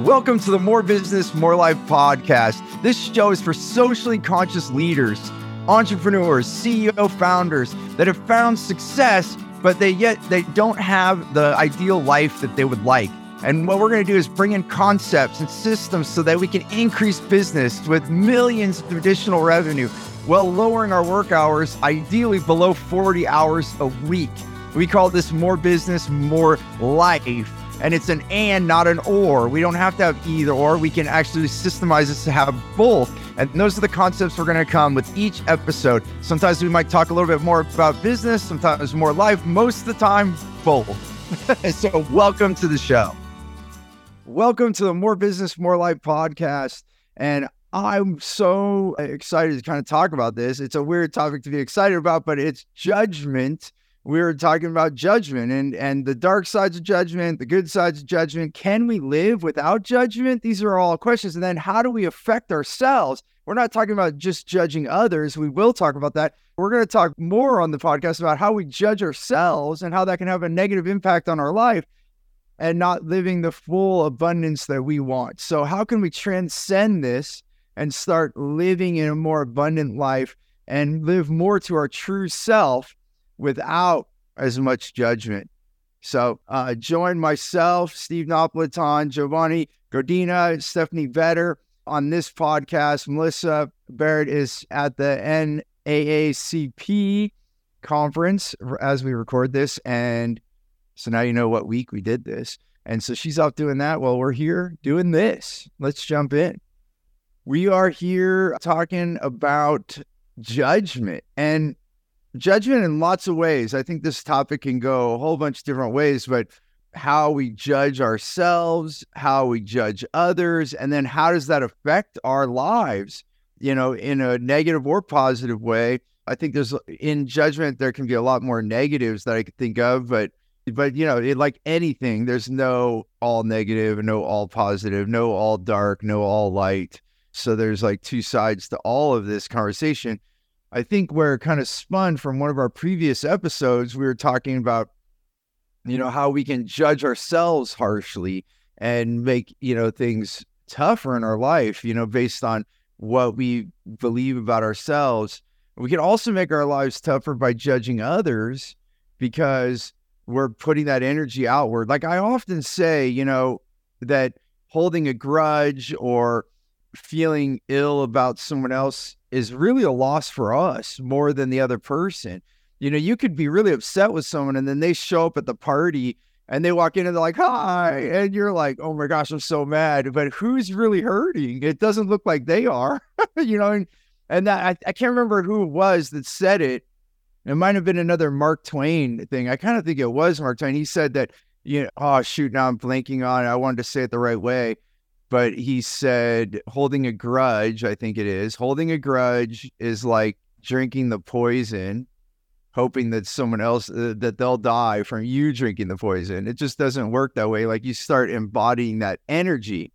Welcome to the More Business, More Life podcast. This show is for socially conscious leaders, entrepreneurs, CEO founders that have found success, but they yet they don't have the ideal life that they would like. And what we're going to do is bring in concepts and systems so that we can increase business with millions of additional revenue while lowering our work hours, ideally below 40 hours a week. We call this more business, more life and it's an and, not an or. We don't have to have either or. We can actually systemize this to have both. And those are the concepts we're going to come with each episode. Sometimes we might talk a little bit more about business, sometimes more life, most of the time, both. so, welcome to the show. Welcome to the More Business, More Life podcast. And I'm so excited to kind of talk about this. It's a weird topic to be excited about, but it's judgment we were talking about judgment and and the dark sides of judgment, the good sides of judgment. Can we live without judgment? These are all questions. And then how do we affect ourselves? We're not talking about just judging others. We will talk about that. We're going to talk more on the podcast about how we judge ourselves and how that can have a negative impact on our life and not living the full abundance that we want. So, how can we transcend this and start living in a more abundant life and live more to our true self? Without as much judgment. So uh, join myself, Steve Napolitan, Giovanni Gordina, Stephanie Vetter on this podcast. Melissa Barrett is at the NAACP conference as we record this. And so now you know what week we did this. And so she's off doing that while we're here doing this. Let's jump in. We are here talking about judgment. And judgment in lots of ways. I think this topic can go a whole bunch of different ways, but how we judge ourselves, how we judge others, and then how does that affect our lives, you know, in a negative or positive way. I think there's in judgment, there can be a lot more negatives that I could think of, but but you know, it, like anything, there's no all negative, no all positive, no all dark, no all light. So there's like two sides to all of this conversation. I think where kind of spun from one of our previous episodes, we were talking about, you know, how we can judge ourselves harshly and make, you know, things tougher in our life, you know, based on what we believe about ourselves. We can also make our lives tougher by judging others because we're putting that energy outward. Like I often say, you know, that holding a grudge or feeling ill about someone else is really a loss for us more than the other person. You know, you could be really upset with someone and then they show up at the party and they walk in and they're like, hi. And you're like, oh my gosh, I'm so mad. But who's really hurting? It doesn't look like they are, you know, and, and that I, I can't remember who it was that said it. It might have been another Mark Twain thing. I kind of think it was Mark Twain. He said that, you know, oh shoot, now I'm blanking on it. I wanted to say it the right way but he said holding a grudge, I think it is, holding a grudge is like drinking the poison, hoping that someone else uh, that they'll die from you drinking the poison. It just doesn't work that way. Like you start embodying that energy.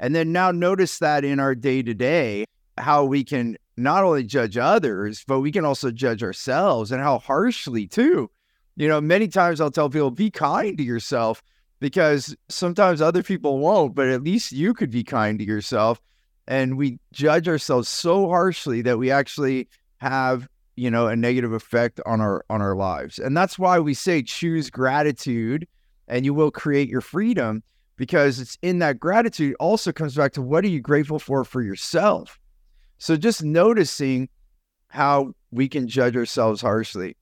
And then now notice that in our day to day, how we can not only judge others, but we can also judge ourselves and how harshly too. You know, many times I'll tell people, be kind to yourself because sometimes other people won't, but at least you could be kind to yourself. And we judge ourselves so harshly that we actually have, you know, a negative effect on our on our lives. And that's why we say choose gratitude and you will create your freedom because it's in that gratitude also comes back to what are you grateful for for yourself. So just noticing how we can judge ourselves harshly.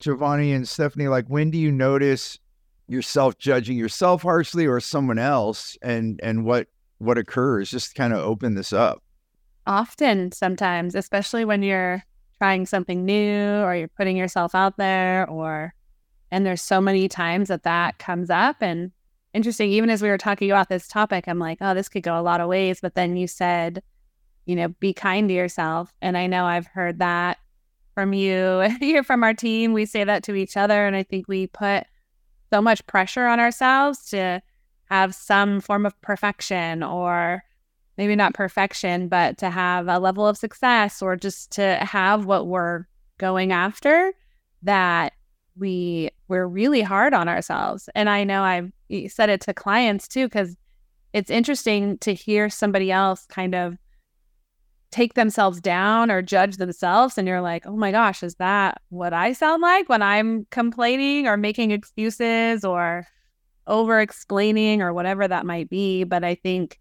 Giovanni and Stephanie, like when do you notice yourself judging yourself harshly or someone else and and what what occurs just kind of open this up. Often sometimes especially when you're trying something new or you're putting yourself out there or and there's so many times that that comes up. And interesting even as we were talking about this topic i'm like oh this could go a lot of ways but then you said you know be kind to yourself. And i know i've heard that from you here from our team we say that to each other and i think we put so much pressure on ourselves to have some form of perfection or maybe not perfection, but to have a level of success or just to have what we're going after that we we're really hard on ourselves. And I know I've said it to clients too, because it's interesting to hear somebody else kind of take themselves down or judge themselves and you're like oh my gosh is that what i sound like when i'm complaining or making excuses or over explaining or whatever that might be? But i think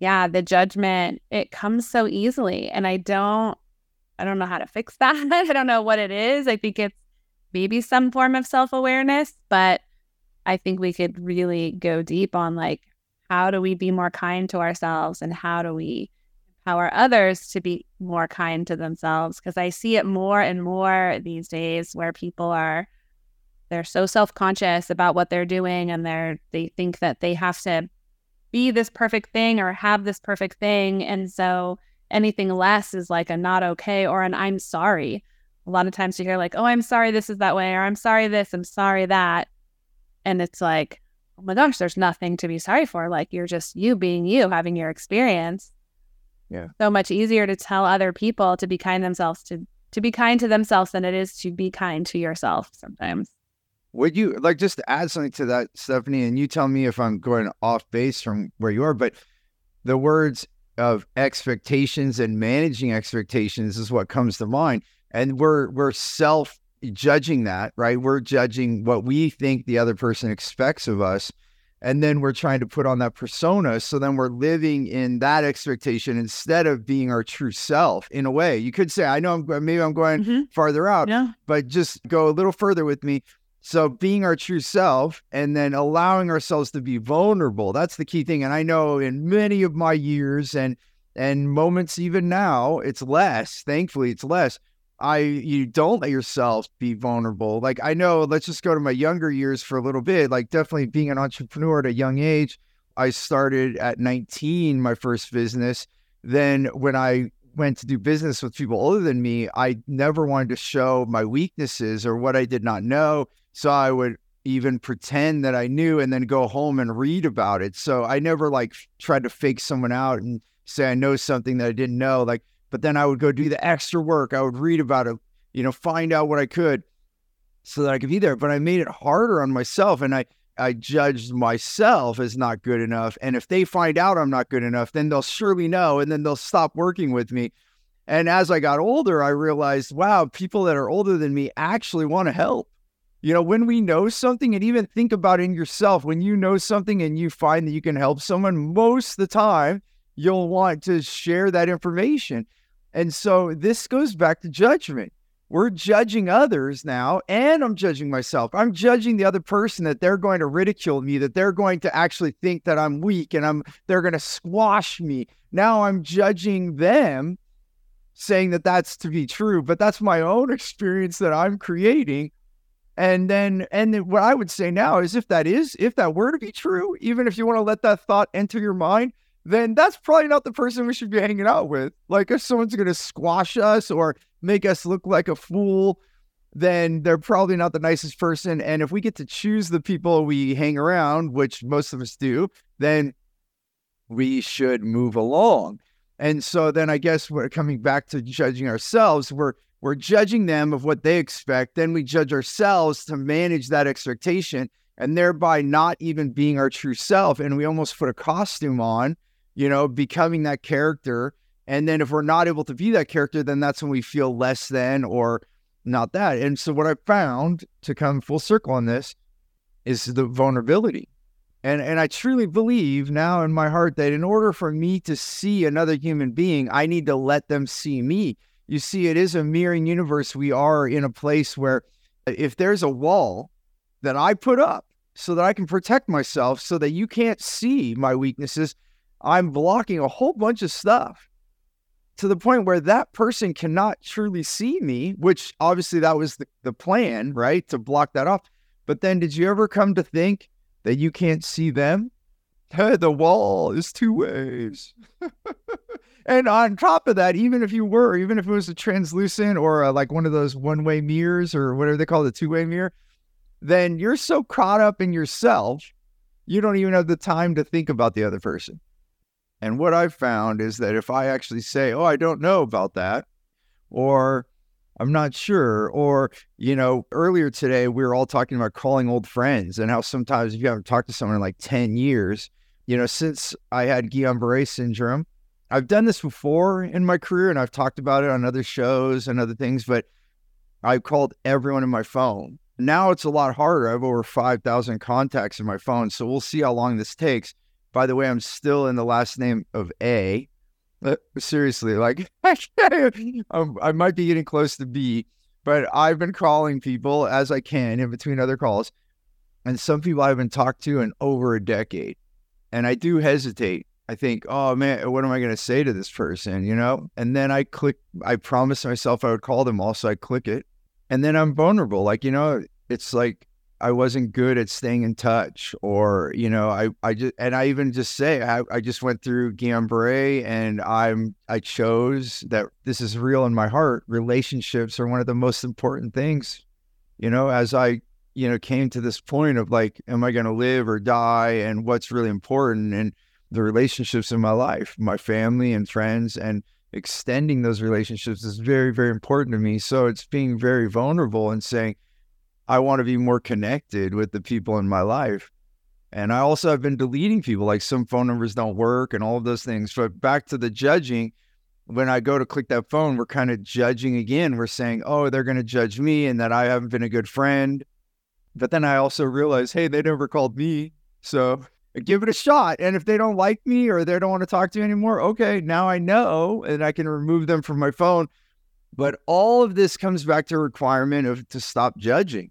yeah the judgment it comes so easily and i don't i don't know how to fix that. I don't know what it is. I think it's maybe some form of self-awareness but i think we could really go deep on like how do we be more kind to ourselves and how do we empower others to be more kind to themselves because I see it more and more these days where people are they're so self-conscious about what they're doing and they're they think that they have to be this perfect thing or have this perfect thing and so anything less is like a not okay or an I'm sorry. A lot of times you hear like, "Oh, I'm sorry this is that way," or "I'm sorry this, I'm sorry that." And it's like, "Oh my gosh, there's nothing to be sorry for. Like you're just you being you, having your experience." Yeah. So much easier to tell other people to be kind themselves to to be kind to themselves than it is to be kind to yourself sometimes. Would you like just to add something to that, Stephanie? And you tell me if I'm going off base from where you are, but the words of expectations and managing expectations is what comes to mind. And we're we're self judging that, right? We're judging what we think the other person expects of us and then we're trying to put on that persona so then we're living in that expectation instead of being our true self in a way you could say i know I'm, maybe i'm going mm-hmm. farther out yeah. but just go a little further with me so being our true self and then allowing ourselves to be vulnerable that's the key thing and i know in many of my years and and moments even now it's less thankfully it's less I you don't let yourself be vulnerable. Like I know, let's just go to my younger years for a little bit. Like definitely being an entrepreneur at a young age. I started at 19 my first business. Then when I went to do business with people older than me, I never wanted to show my weaknesses or what I did not know. So I would even pretend that I knew and then go home and read about it. So I never like tried to fake someone out and say I know something that I didn't know. Like but then I would go do the extra work. I would read about it, you know, find out what I could so that I could be there. But I made it harder on myself and I, I judged myself as not good enough. And if they find out I'm not good enough, then they'll surely know and then they'll stop working with me. And as I got older, I realized, wow, people that are older than me actually want to help. You know, when we know something, and even think about in yourself, when you know something and you find that you can help someone, most the time, you'll want to share that information. And so this goes back to judgment. We're judging others now, and I'm judging myself. I'm judging the other person that they're going to ridicule me, that they're going to actually think that I'm weak and I'm they're going to squash me. Now I'm judging them saying that that's to be true, but that's my own experience that I'm creating. And then, and then what I would say now is if that is, if that were to be true, even if you want to let that thought enter your mind, then that's probably not the person we should be hanging out with. Like if someone's going to squash us or make us look like a fool, then they're probably not the nicest person. And if we get to choose the people we hang around, which most of us do, then we should move along. And so then I guess we're coming back to judging ourselves. We're we're judging them of what they expect. Then we judge ourselves to manage that expectation and thereby not even being our true self. And we almost put a costume on you know, becoming that character. And then if we're not able to be that character, then that's when we feel less than or not that. And so what I found to come full circle on this is the vulnerability. And and I truly believe now in my heart that in order for me to see another human being, I need to let them see me. You see, it is a mirroring universe. We are in a place where if there's a wall that I put up so that I can protect myself so that you can't see my weaknesses, I'm blocking a whole bunch of stuff to the point where that person cannot truly see me, which obviously that was the, the plan, right? To block that off. But then did you ever come to think that you can't see them? Hey, the wall is two ways. and on top of that, even if you were, even if it was a translucent or a, like one of those one way mirrors or whatever they call the two way mirror, then you're so caught up in yourself, you don't even have the time to think about the other person. And what I've found is that if I actually say, oh, I don't know about that, or I'm not sure, or, you know, earlier today, we were all talking about calling old friends and how sometimes if you haven't talked to someone in like 10 years, you know, since I had Guillain Barre syndrome, I've done this before in my career and I've talked about it on other shows and other things, but I've called everyone in my phone. Now it's a lot harder. I have over 5,000 contacts in my phone. So we'll see how long this takes. By the way, I'm still in the last name of A. But seriously, like I might be getting close to B, but I've been calling people as I can in between other calls. And some people I haven't talked to in over a decade. And I do hesitate. I think, oh man, what am I going to say to this person? You know? And then I click, I promised myself I would call them. Also, I click it. And then I'm vulnerable. Like, you know, it's like I wasn't good at staying in touch, or you know, I I just and I even just say I, I just went through Guillain-Barré and I'm I chose that this is real in my heart. Relationships are one of the most important things, you know. As I you know came to this point of like, am I going to live or die, and what's really important, and the relationships in my life, my family and friends, and extending those relationships is very very important to me. So it's being very vulnerable and saying I want to be more connected with the people in my life. And I also have been deleting people, like some phone numbers don't work and all of those things. But back to the judging, when I go to click that phone, we're kind of judging again. We're saying, oh, they're going to judge me and that I haven't been a good friend. But then I also realize, hey, they never called me. So give it a shot. And if they don't like me or they don't want to talk to me anymore, okay, now I know and I can remove them from my phone. But all of this comes back to requirement of to stop judging.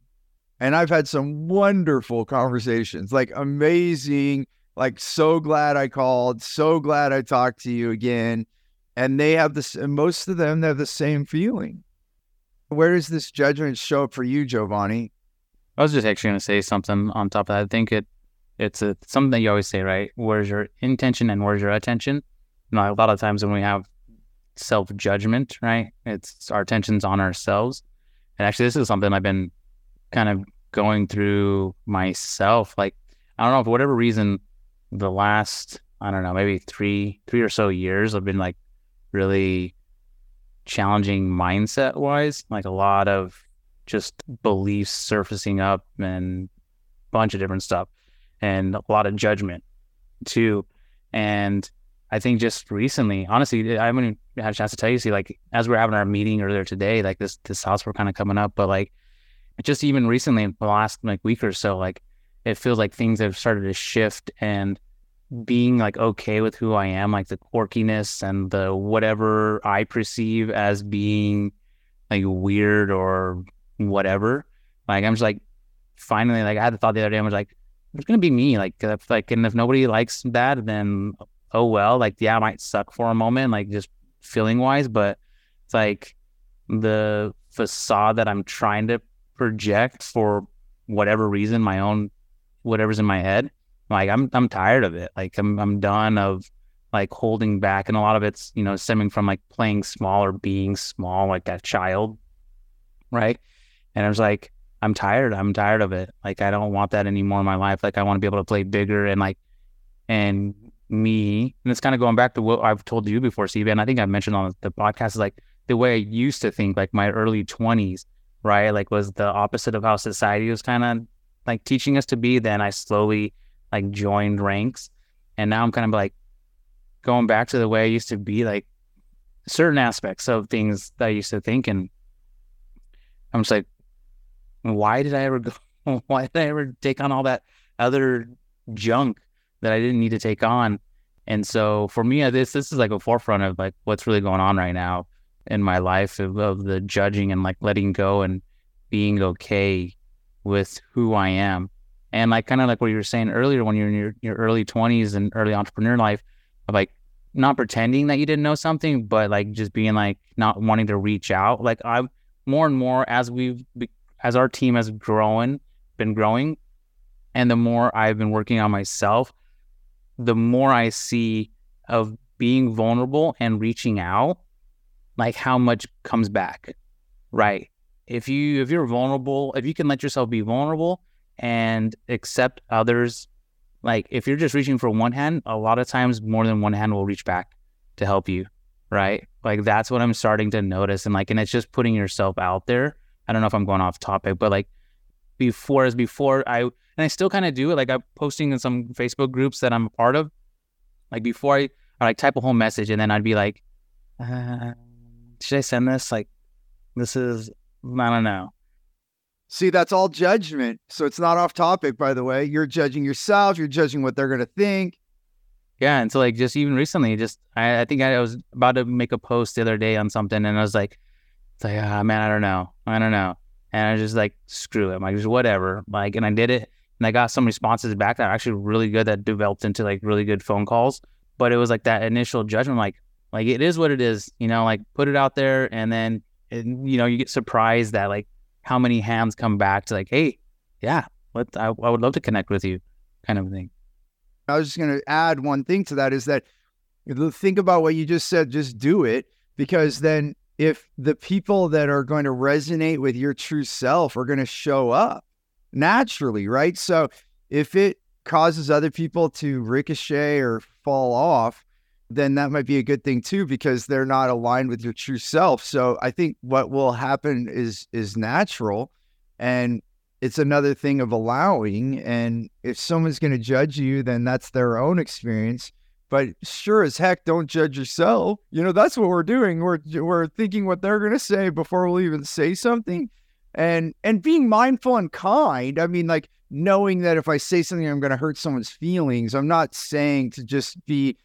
And I've had some wonderful conversations, like amazing, like so glad I called, so glad I talked to you again. And they have this, and most of them they have the same feeling. Where does this judgment show up for you, Giovanni? I was just actually going to say something on top of that. I think it it's a, something that you always say, right? Where's your intention and where's your attention? You know, a lot of times when we have self judgment, right? It's our attention's on ourselves. And actually, this is something I've been kind of going through myself. Like, I don't know, for whatever reason, the last, I don't know, maybe three, three or so years, I've been like really challenging mindset wise, like a lot of just beliefs surfacing up and a bunch of different stuff and a lot of judgment too. And I think just recently, honestly, I haven't had a chance to tell you. See, like as we're having our meeting earlier today, like this this house we're kind of coming up, but like just even recently in the last like week or so, like it feels like things have started to shift and being like okay with who I am, like the quirkiness and the whatever I perceive as being like weird or whatever. Like I'm just like finally like I had the thought the other day, I was like, it's gonna be me. Like if like and if nobody likes that, then oh well, like yeah, it might suck for a moment, like just feeling wise, but it's like the facade that I'm trying to project for whatever reason, my own whatever's in my head. Like I'm I'm tired of it. Like I'm I'm done of like holding back and a lot of it's, you know, stemming from like playing small or being small like that child. Right. And I was like, I'm tired. I'm tired of it. Like I don't want that anymore in my life. Like I want to be able to play bigger and like and me, and it's kind of going back to what I've told you before, Steve, and I think I mentioned on the podcast is like the way I used to think, like my early 20s, right? Like was the opposite of how society was kind of like teaching us to be. Then I slowly like joined ranks. And now I'm kind of like going back to the way I used to be, like certain aspects of things that I used to think. And I'm just like, why did I ever go? Why did I ever take on all that other junk that I didn't need to take on. And so for me, this this is like a forefront of like what's really going on right now in my life of, of the judging and like letting go and being okay with who I am. And like kind of like what you were saying earlier when you're in your, your early 20s and early entrepreneur life of like not pretending that you didn't know something, but like just being like not wanting to reach out. Like I'm more and more as we've as our team has grown, been growing, and the more I've been working on myself, the more I see of being vulnerable and reaching out, like how much comes back, right? If you if you're vulnerable, if you can let yourself be vulnerable and accept others, like if you're just reaching for one hand, a lot of times more than one hand will reach back to help you, right? Like that's what I'm starting to notice, and like, and it's just putting yourself out there. I don't know if I'm going off topic, but like before as before I and I still kind of do it. Like I'm posting in some Facebook groups that I'm a part of. Like before I, I like type a whole message and then I'd be like, uh, should I send this? Like this is I don't know. See, that's all judgment. So it's not off topic, by the way. You're judging yourself. You're judging what they're going to think. Yeah. And so, like, just even recently, just I, I think I was about to make a post the other day on something, and I was like, it's like, ah, man, I don't know. I don't know. And I just like, screw it. I'm like, just whatever. Like, and I did it. And I got some responses back that are actually really good that developed into like really good phone calls. But it was like that initial judgment, like, like it is what it is, you know, like put it out there and then, you know, you get surprised that like how many hands come back to like, hey, yeah, let I, I would love to connect with you, kind of thing. I was just going to add one thing to that is that think about what you just said, just do it because then if the people that are going to resonate with your true self are going to show up naturally, right? So if it causes other people to ricochet or fall off, then that might be a good thing too because they're not aligned with your true self. So I think what will happen is is natural and it's another thing of allowing and if someone's going to judge you then that's their own experience. But sure as heck don't judge yourself. You know, that's what we're doing. We're we're thinking what they're going to say before we'll even say something and and being mindful and kind. I mean like knowing that if I say something I'm going to hurt someone's feelings. I'm not saying to just be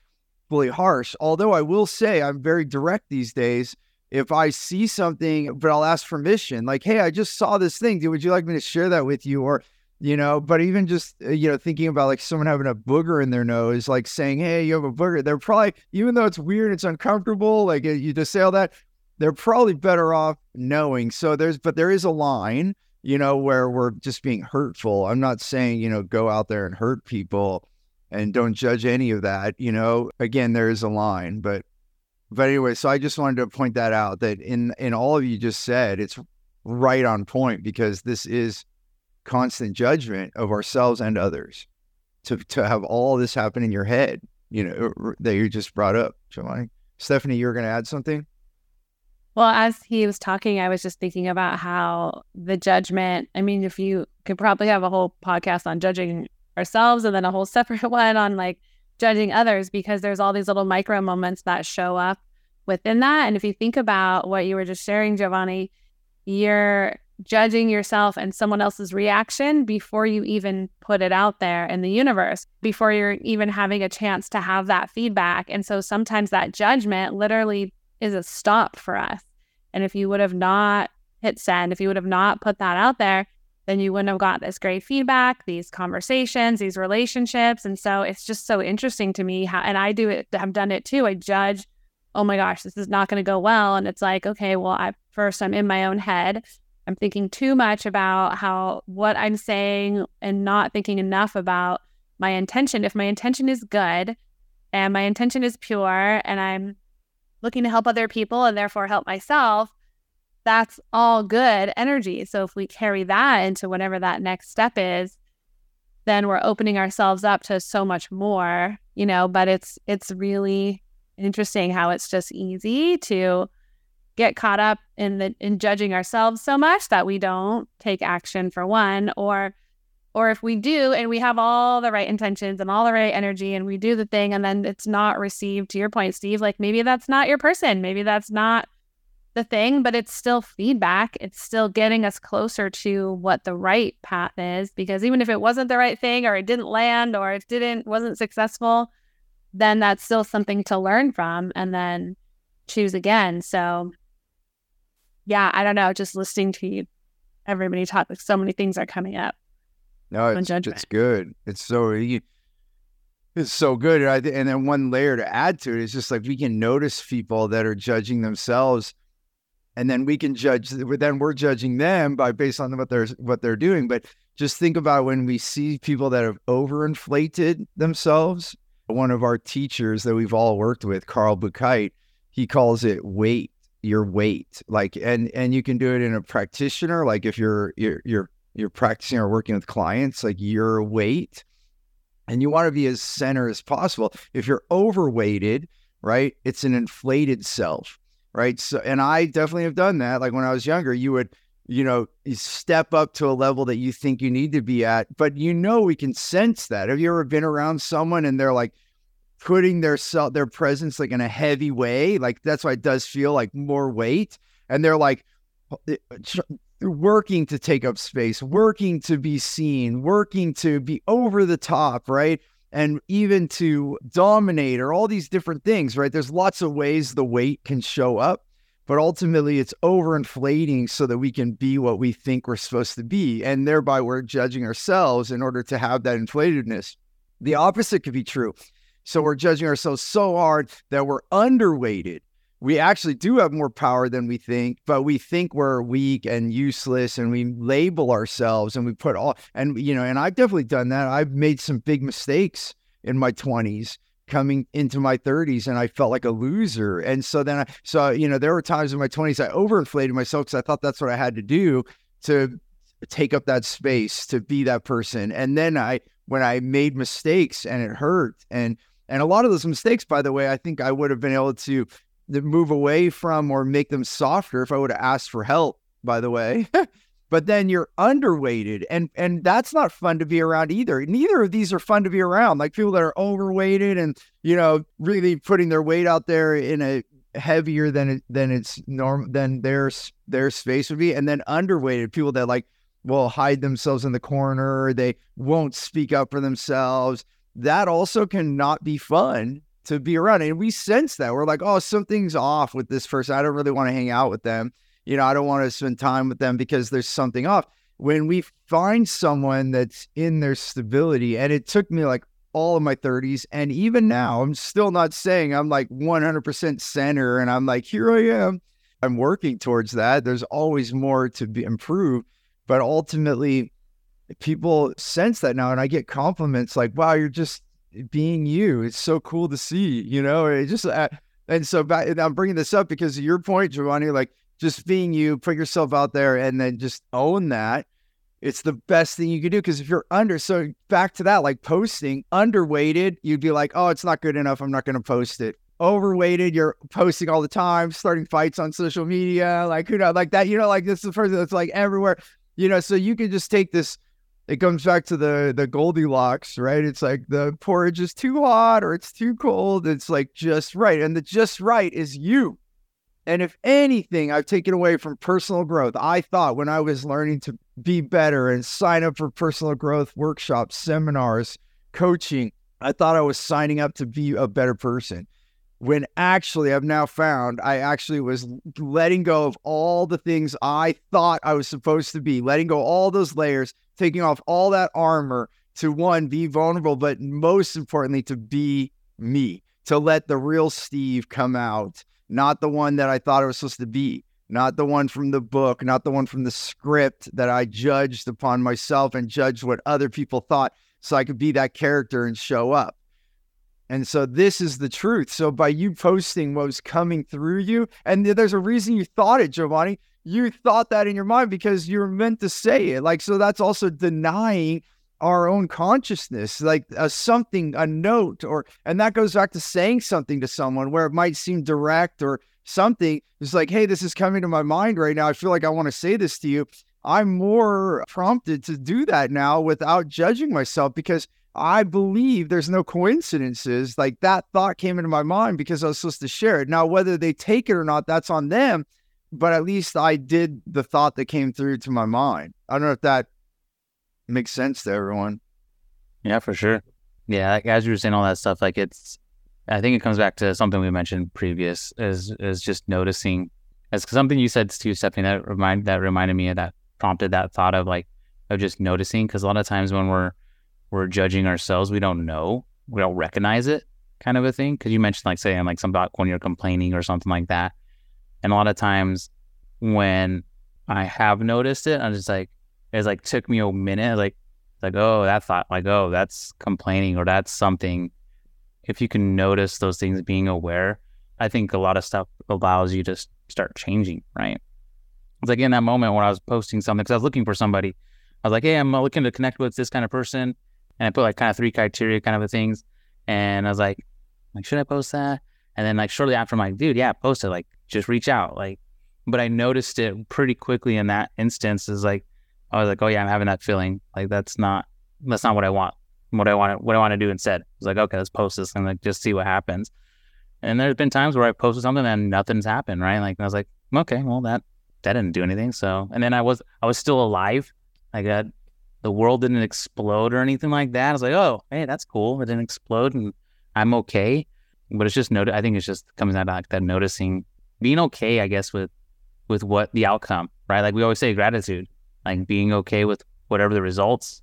fully harsh. Although I will say I'm very direct these days. If I see something, but I'll ask permission, like, hey, I just saw this thing. Would you like me to share that with you? Or, you know, but even just, uh, you know, thinking about like someone having a booger in their nose, like saying, hey, you have a booger, they're probably, even though it's weird, it's uncomfortable, like uh, you just say all that, they're probably better off knowing. So there's, but there is a line, you know, where we're just being hurtful. I'm not saying, you know, go out there and hurt people and don't judge any of that. You know, again, there is a line, but but anyway, so I just wanted to point that out that in in all of you just said, it's right on point because this is constant judgment of ourselves and others. To to have all this happen in your head, you know, that you just brought up, Giovanni. Stephanie, you were going to add something. Well, as he was talking, I was just thinking about how the judgment. I mean, if you could probably have a whole podcast on judging ourselves and then a whole separate one on like judging others because there's all these little micro moments that show up within that. And if you think about what you were just sharing, Giovanni, you're judging yourself and someone else's reaction before you even put it out there in the universe, before you're even having a chance to have that feedback. And so sometimes that judgment literally is a stop for us. And if you would have not hit send, if you would have not put that out there, then you wouldn't have got this great feedback, these conversations, these relationships. And so it's just so interesting to me how, and I do it, I've done it too. I judge, oh my gosh, this is not going to go well. And it's like, okay, well, I first, I'm in my own head. I'm thinking too much about how what I'm saying and not thinking enough about my intention. If my intention is good and my intention is pure and I'm looking to help other people and therefore help myself, that's all good energy. So if we carry that into whatever that next step is, then we're opening ourselves up to so much more, you know, but it's it's really interesting how it's just easy to get caught up in the in judging ourselves so much that we don't take action for one or or if we do and we have all the right intentions and all the right energy and we do the thing and then it's not received to your point Steve like maybe that's not your person maybe that's not the thing, but it's still feedback. It's still getting us closer to what the right path is because even if it wasn't the right thing or it didn't land or it didn't wasn't successful, then that's still something to learn from and then choose again. So yeah, I don't know, just listening to you everybody talk like so many things are coming up. No, it's, it's good. It's so it's so good. And, I, and then one layer to add to it is just like we can notice people that are judging themselves and then we can judge then we're judging them by based on what they're what they're doing but just think about when we see people that have overinflated themselves. One of our teachers that we've all worked with carl buchheit he calls it weight your weight like and and you can do it in a practitioner like if you're you're you're, you're practicing or working with clients like your weight and you want to be as center as possible. If you're overweighted right it's an inflated self right? So, and I definitely have done that. Like when I was younger, you would you know, you step up to a level that you think you need to be at. But you know, we can sense that. Have you ever been around someone and they're like putting their self, their presence like in a heavy way? Like that's why it does feel like more weight. And they're like eh, eh, working to take up space, working to be seen, working to be over the top, right? And even to dominate or all these different things, right? There's lots of ways the weight can show up but ultimately it's overinflating so that we can be what we think we're supposed to be and thereby we're judging ourselves in order to have that inflatedness the opposite could be true so we're judging ourselves so hard that we're underweighted we actually do have more power than we think but we think we're weak and useless and we label ourselves and we put all and you know and i've definitely done that i've made some big mistakes in my 20s coming into my 30s and I felt like a loser. And so then I so you know there were times in my 20s I overinflated myself because I thought that's what I had to do to take up that space to be that person. And then I when I made mistakes and it hurt and and a lot of those mistakes by the way I think I would have been able to move away from or make them softer if I would have asked for help by the way. but then you're underweighted and and that's not fun to be around either. Neither of these are fun to be around like people that are overweighted and you know really putting their weight out there in a heavier than than it's norm than their their space would be. And then underweighted people that like will hide themselves in the corner they won't speak up for themselves. That also can not be fun to be around and we sense that we're like oh something's off with this person i don't really want to hang out with them you know, I don't want to spend time with them because there's something off. When we find someone that's in their stability, and it took me like all of my 30s, and even now, I'm still not saying I'm like 100% center and I'm like, here I am. I'm working towards that. There's always more to be improved, but ultimately, people sense that now, and I get compliments like, "Wow, you're just being you." It's so cool to see, you know. It just uh, and so back, I'm bringing this up because your point, Giovanni. Like just being you, put yourself out there and then just own that. It's the best thing you can do because if you're under, so back to that, like posting, underweighted, you'd be like, oh, it's not good enough. I'm not going to post it. Overweighted, you're posting all the time, starting fights on social media, like who know, like that. You know, like this is the person that's like everywhere. You know, so you can just take this. It comes back to the the Goldilocks, right? It's like the porridge is too hot or it's too cold. It's like just right, and the just right is you and if anything, I've taken away from personal growth, I thought when I was learning to be better and sign up for personal growth workshops, seminars, coaching, I thought I was signing up to be a better person. When actually, I've now found I actually was letting go of all the things I thought I was supposed to be, letting go all those layers, taking off all that armor to one, be vulnerable, but most importantly, to be me, to let the real Steve come out not the one that I thought it was supposed to be, not the one from the book, not the one from the script that I judged upon myself and judged what other people thought so I could be that character and show up. And so this is the truth. So by you posting what was coming through you, and there's a reason you thought it, Giovanni. You thought that in your mind because you're meant to say it. Like, so that's also denying our own consciousness, like a something, a note, or, and that goes back to saying something to someone where it might seem direct or something. It's like, hey, this is coming to my mind right now. I feel like I want to say this to you. I'm more prompted to do that now without judging myself because I believe there's no coincidences. Like that thought came into my mind because I was supposed to share it. Now, whether they take it or not, that's on them. But at least I did the thought that came through to my mind. I don't know if that makes sense to everyone. Yeah, for sure. Yeah, like, as you were saying all that stuff, like it's, I think it comes back to something we mentioned previous is is just noticing. As something you said too, Stephanie, that remind that reminded me of that prompted that thought of like of just noticing because a lot of times when we're we're judging ourselves, we don't know, we don't recognize it, kind of a thing. Because you mentioned like saying like something about when you're complaining or something like that, and a lot of times when I have noticed it, I'm just like, it's like took me a minute. Like, like oh, that thought, like oh, that's complaining or that's something. If you can notice those things, being aware, I think a lot of stuff allows you to start changing. Right? It's like in that moment when I was posting something because I was looking for somebody. I was like, hey, I'm uh, looking to connect with this kind of person, and I put like kind of three criteria kind of things, and I was like, like should I post that? And then like shortly after, I'm like, dude, yeah, post it. Like just reach out. Like but I noticed it pretty quickly in that instance. Is like I was like, oh yeah, I'm having that feeling. Like that's not that's not what I want. What I want what I want to do instead. It's like okay, let's post this and like just see what happens. And there's been times where I posted something and nothing's happened, right? Like I was like, okay, well that that didn't do anything. So and then I was I was still alive. I got the world didn't explode or anything like that. I was like, oh, hey, that's cool. It didn't explode and I'm okay. But it's just note I think it's just comes out like that noticing being okay, I guess, with with what the outcome, right? Like we always say gratitude, like being okay with whatever the results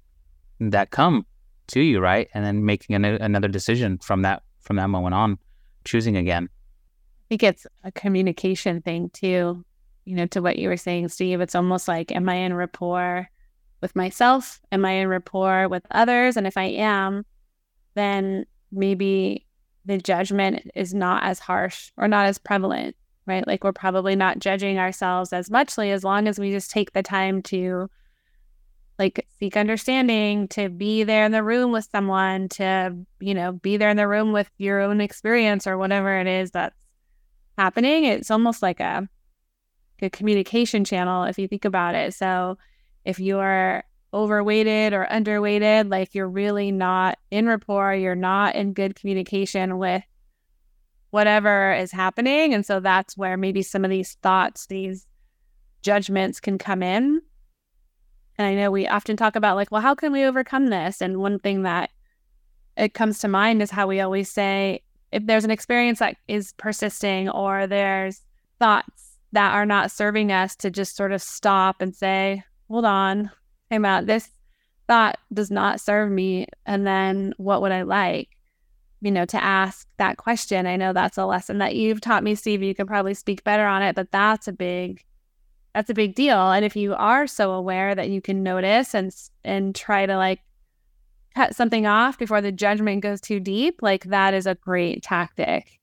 that come to you, right? And then making an, another decision from that from that moment on, choosing again. I think it's a communication thing too. You know, to what you were saying, Steve. It's almost like, am I in rapport with myself? Am I in rapport with others? And if I am, then maybe the judgment is not as harsh or not as prevalent, right? Like we're probably not judging ourselves as muchly as long as we just take the time to like seek understanding, to be there in the room with someone, to, you know, be there in the room with your own experience or whatever it is that's happening. It's almost like a, a communication channel if you think about it. So if you're overweighted or underweighted, like you're really not in rapport, you're not in good communication with whatever is happening. And so that's where maybe some of these thoughts, these judgments can come in and I know we often talk about, like, well, how can we overcome this? And one thing that it comes to mind is how we always say, if there's an experience that is persisting or there's thoughts that are not serving us, to just sort of stop and say, hold on, time out. This thought does not serve me. And then what would I like? You know, to ask that question. I know that's a lesson that you've taught me, Steve. You can probably speak better on it, but that's a big that's a big deal. And if you are so aware that you can notice and and try to like cut something off before the judgment goes too deep, like that is a great tactic.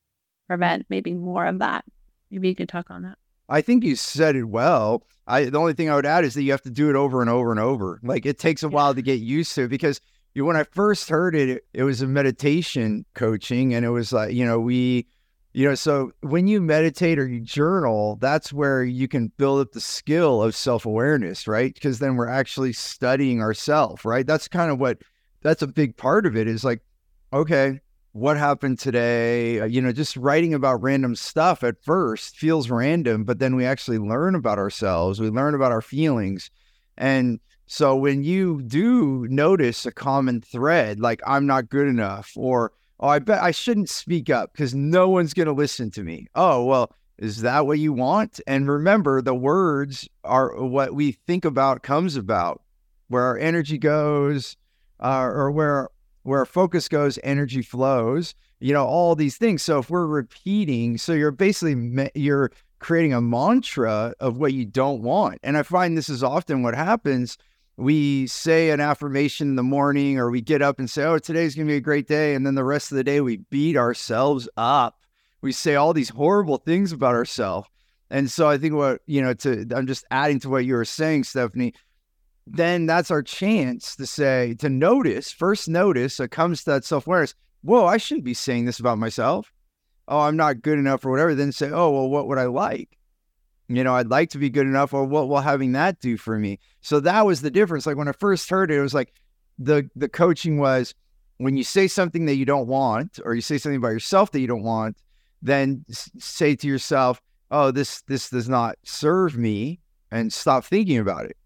Prevent maybe more of that. Maybe you could talk on that. I think you said it well. I the only thing I would add is that you have to do it over and over and over. Like it takes a yeah. while to get used to because when I first heard it, it, was a meditation coaching, and it was like you know we you know, so when you meditate or you journal, that's where you can build up the skill of self awareness, right? Because then we're actually studying ourselves, right? That's kind of what that's a big part of it is like, okay, what happened today? Uh, you know, just writing about random stuff at first feels random, but then we actually learn about ourselves, we learn about our feelings. And so when you do notice a common thread, like I'm not good enough, or Oh, I bet I shouldn't speak up because no one's going to listen to me. Oh, well, is that what you want? And remember, the words are what we think about comes about. Where our energy goes, uh, or where where our focus goes, energy flows. You know, all these things. So if we're repeating, so you're basically you're creating a mantra of what you don't want. And I find this is often what happens we say an affirmation in the morning or we get up and say, Oh, today's going to be a great day. And then the rest of the day, we beat ourselves up. We say all these horrible things about ourselves. And so I think what, you know, to, I'm just adding to what you were saying, Stephanie, then that's our chance to say, to notice, first notice, it comes to that self awareness. Whoa, I shouldn't be saying this about myself. Oh, I'm not good enough or whatever. Then say, Oh, well, what would I like? You know, I'd like to be good enough, or what will having that do for me? So that was the difference. Like when I first heard it, it was like the the coaching was when you say something that you don't want, or you say something about yourself that you don't want, then say to yourself, "Oh, this this does not serve me," and stop thinking about it.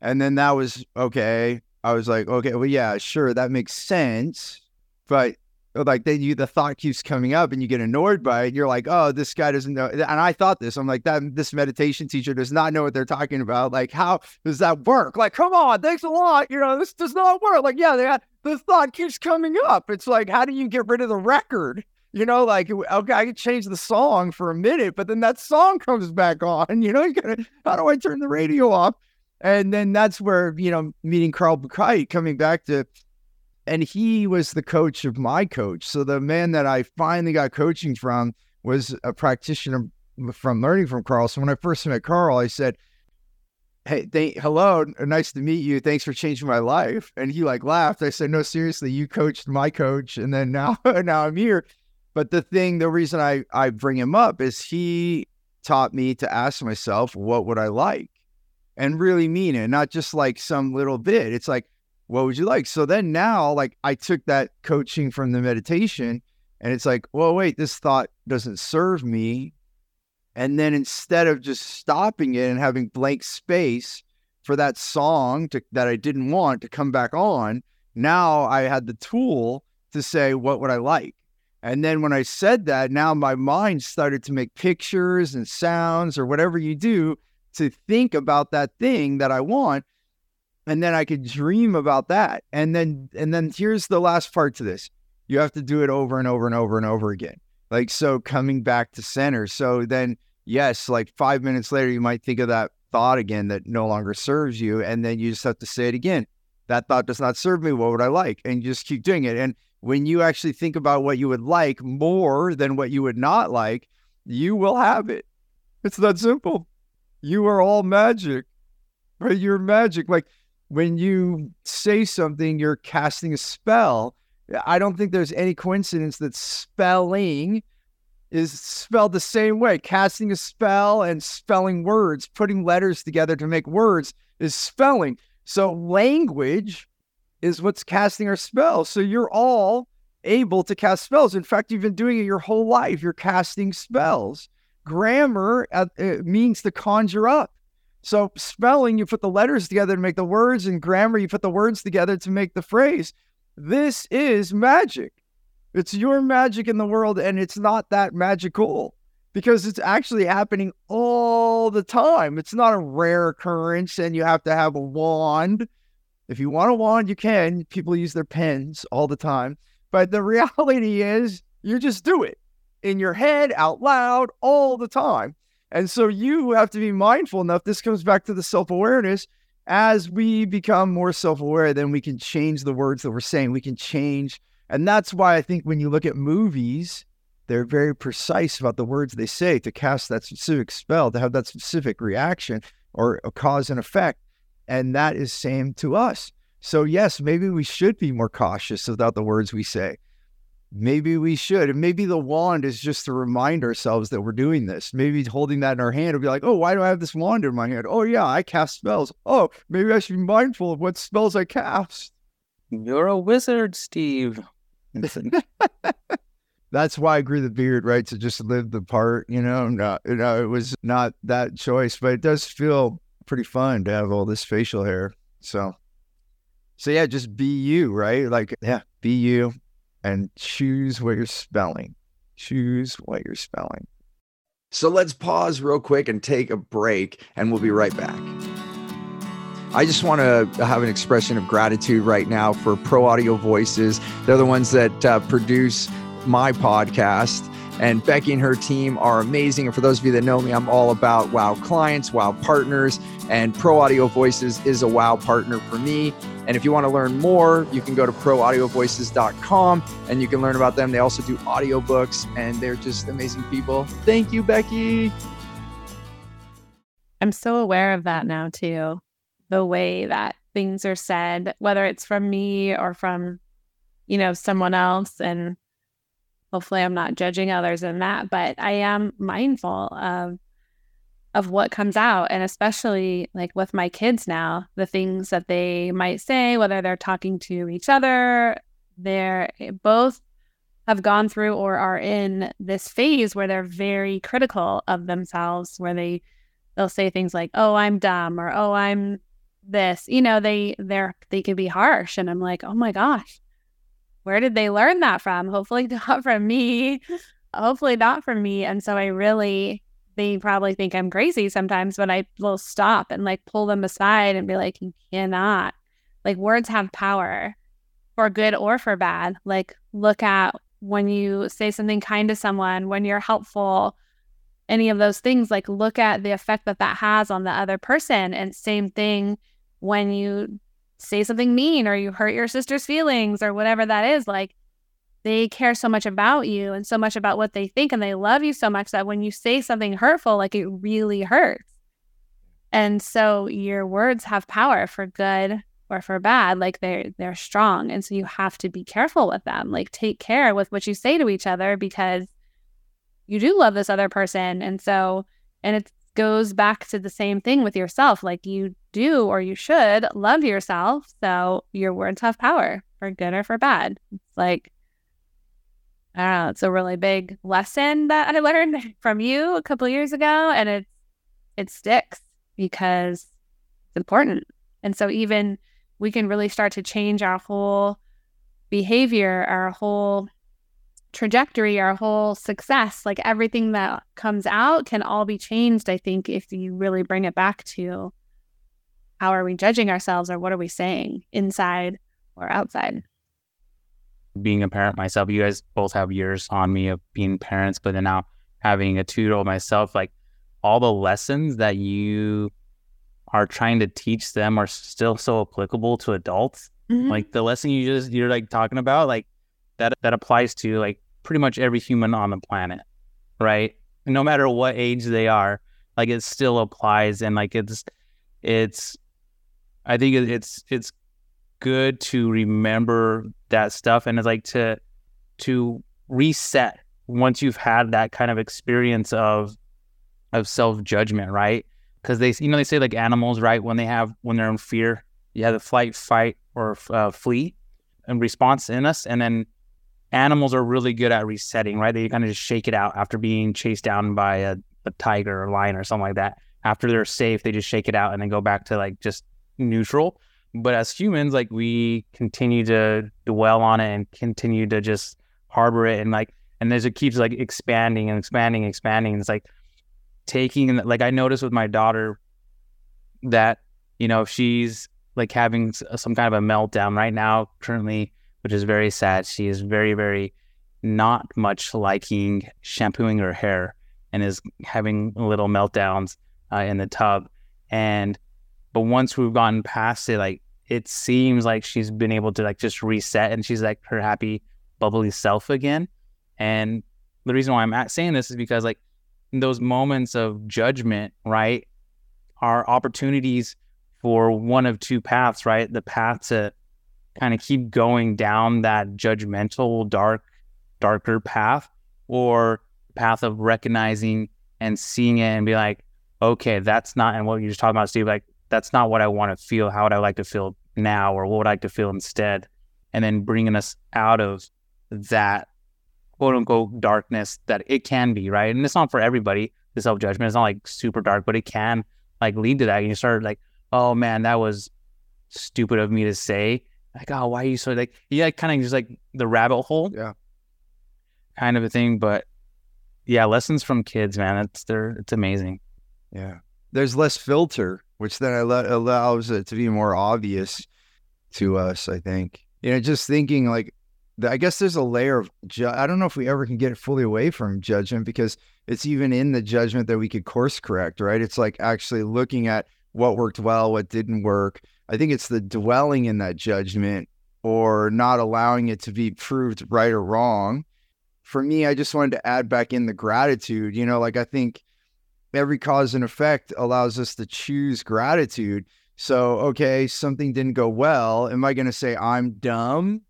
And then that was okay. I was like, okay, well, yeah, sure, that makes sense, but Uh, like then you the thought keeps coming up and you get annoyed by it you're like oh this guy doesn't know and i thought this i'm like that this meditation teacher does not know what they're talking about like how does that work? Like come on thanks a lot you know this does not work. Like yeah they, the thought keeps coming up it's like how do you get rid of the record? You know like okay i can change the song for a minute but then that song comes back on you know you gotta, how do i turn the radio off? And then that's where you know meeting carl buchheit coming back to and he was the coach of my coach. So the man that I finally got coaching from was a practitioner from learning from Carl. So when I first met Carl, I said, Hey, th- hello, nice to meet you. Thanks for changing my life. And he like laughed. I said, No, seriously, you coached my coach, and then now now I'm here. But the thing, the reason I I bring him up is he taught me to ask myself, what would I like? And really mean it, not just like some little bit. It's like, what would you like? So then now, like, I took that coaching from the meditation and it's like, well, wait, this thought doesn't serve me. And then instead of just stopping it and having blank space for that song to, that I didn't want to come back on, now I had the tool to say, what would I like? And then when I said that, now my mind started to make pictures and sounds or whatever you do to think about that thing that I want. And then I could dream about that. And then, and then here's the last part to this you have to do it over and over and over and over again. Like, so coming back to center. So then, yes, like five minutes later, you might think of that thought again that no longer serves you. And then you just have to say it again. That thought does not serve me. What would I like? And you just keep doing it. And when you actually think about what you would like more than what you would not like, you will have it. It's that simple. You are all magic, right? You're magic. Like when you say something, you're casting a spell. I don't think there's any coincidence that spelling is spelled the same way. Casting a spell and spelling words, putting letters together to make words is spelling. So language is what's casting our spells. So you're all able to cast spells. In fact, you've been doing it your whole life. You're casting spells. Grammar uh, means to conjure up. So spelling, you put the letters together to make the words, and grammar, you put the words together to make the phrase. This is magic. It's your magic in the world, and it's not that magical because it's actually happening all the time. It's not a rare occurrence, and you have to have a wand if you want a wand, you can. People use their pens all the time. But the reality is, you just do it in your head, out loud, all the time. And so you have to be mindful enough. This comes back to the self awareness. As we become more self aware, then we can change the words that we're saying. We can change. And that's why I think when you look at movies, they're very precise about the words they say to cast that specific spell, to have that specific reaction or a cause and effect. And that is same to us. So, yes, maybe we should be more cautious about the words we say. Maybe we should. And maybe the wand is just to remind ourselves that we're doing this. Maybe holding that in our hand will be like, oh, why do I have this wand in my hand? Oh, yeah, I cast spells. Oh, maybe I should be mindful of what spells I cast. You're a wizard, Steve. That's why I grew the beard, right? To just live the part, you know. No, you know, it was not that choice, but it does feel pretty fun to have all this facial hair. So, so yeah, just be you, right? Like, yeah, be you and choose what you're spelling. Choose what you're spelling. So let's pause real quick and take a break, and we'll be right back. I just want to have an expression of gratitude right now for Pro Audio Voices. They're the ones that uh, produce my podcast. And Becky and her team are amazing. And for those of you that know me, I'm all about wow clients, wow partners, and Pro Audio Voices is a wow partner for me. And if you want to learn more, you can go to proaudiovoices.com and you can learn about them. They also do audiobooks and they're just amazing people. Thank you, Becky. I'm so aware of that now, too. The way that things are said, whether it's from me or from, you know, someone else. And hopefully I'm not judging others in that, but I am mindful of of what comes out and especially like with my kids now, the things that they might say whether they're talking to each other, they're eh, both have gone through or are in this phase where they're very critical of themselves where they they'll say things like, "Oh, I'm dumb," or "Oh, I'm this." You know, they they're they can be harsh and I'm like, "Oh my gosh where did they learn that from? Hopefully not from me. Hopefully not from me. And so I really, they probably think I'm crazy sometimes, but I will stop and like pull them aside and be like, you cannot. Like words have power for good or for bad. Like look at when you say something kind to someone, when you're helpful, any of those things, like look at the effect that that has on the other person. And same thing when you say something mean or you hurt your sister's feelings or whatever that is, like they care so much about you and so much about what they think and they love you so much that when you say something hurtful, like it really hurts. And so your words have power for good or for bad, like they're they're strong. And so you have to be careful with them. Like take care with what you say to each other because you do love this other person. And so And it goes back to the same thing with yourself. Like you do or you should love yourself. So your words have power for good or for bad. It's like, Don't know, it's a really big lesson that I learned from you a couple years ago. And it it sticks because it's important. And so even we can really start to change our whole behavior, our whole trajectory, our whole success, like everything that comes out can all be changed, I think, if you really bring it back to how are we judging ourselves or what are we saying inside or outside. Being a parent myself, you guys both have years on me of being parents, but then now having a two year old myself, like all the lessons that you are trying to teach them are still so applicable to adults. Mm-hmm. Like the lesson you just you're like talking about, like that that applies to like pretty much every human on the planet, right? no matter what age they are, like it still applies, and like it's it's. I think it's it's good to remember that stuff, and it's like to to reset once you've had that kind of experience of of self judgment, right? Because they you know they say like animals, right? When they have when they're in fear, you have the flight, fight, or uh, flee response in us, and then animals are really good at resetting, right? They kind of just shake it out after being chased down by a, a tiger or lion or something like that. After they're safe, they just shake it out and then go back to like just neutral. But as humans, like we continue to dwell on it and continue to just harbor it and like, and as it keeps like expanding and expanding, and expanding. It's like taking, like I noticed with my daughter that, you know, if she's like having some kind of a meltdown right now, currently which is very sad. She is very, very not much liking shampooing her hair and is having little meltdowns uh, in the tub. And but once we've gotten past it, like it seems like she's been able to like just reset and she's like her happy, bubbly self again. And the reason why I'm at saying this is because like those moments of judgment, right, are opportunities for one of two paths, right? The path to kind of keep going down that judgmental, dark, darker path, or path of recognizing and seeing it and be like, okay, that's not, and what you're just talking about, Steve, like, that's not what I want to feel. How would I like to feel now? Or what would I like to feel instead? And then bringing us out of that quote unquote darkness that it can be, right? And it's not for everybody, the self judgment. It's not like super dark, but it can like lead to that. And you start like, oh man, that was stupid of me to say like, oh, why are you so like yeah, kind of just like the rabbit hole, yeah, kind of a thing. But yeah, lessons from kids, man, it's they're it's amazing. Yeah, there's less filter, which then allows it to be more obvious to us. I think you know, just thinking like. I guess there's a layer of ju- I don't know if we ever can get it fully away from judgment because it's even in the judgment that we could course correct, right? It's like actually looking at what worked well, what didn't work, I think it's the dwelling in that judgment or not allowing it to be proved right or wrong. For me, I just wanted to add back in the gratitude. You know, like I think every cause and effect allows us to choose gratitude. So, okay, something didn't go well. Am I going to say I'm dumb?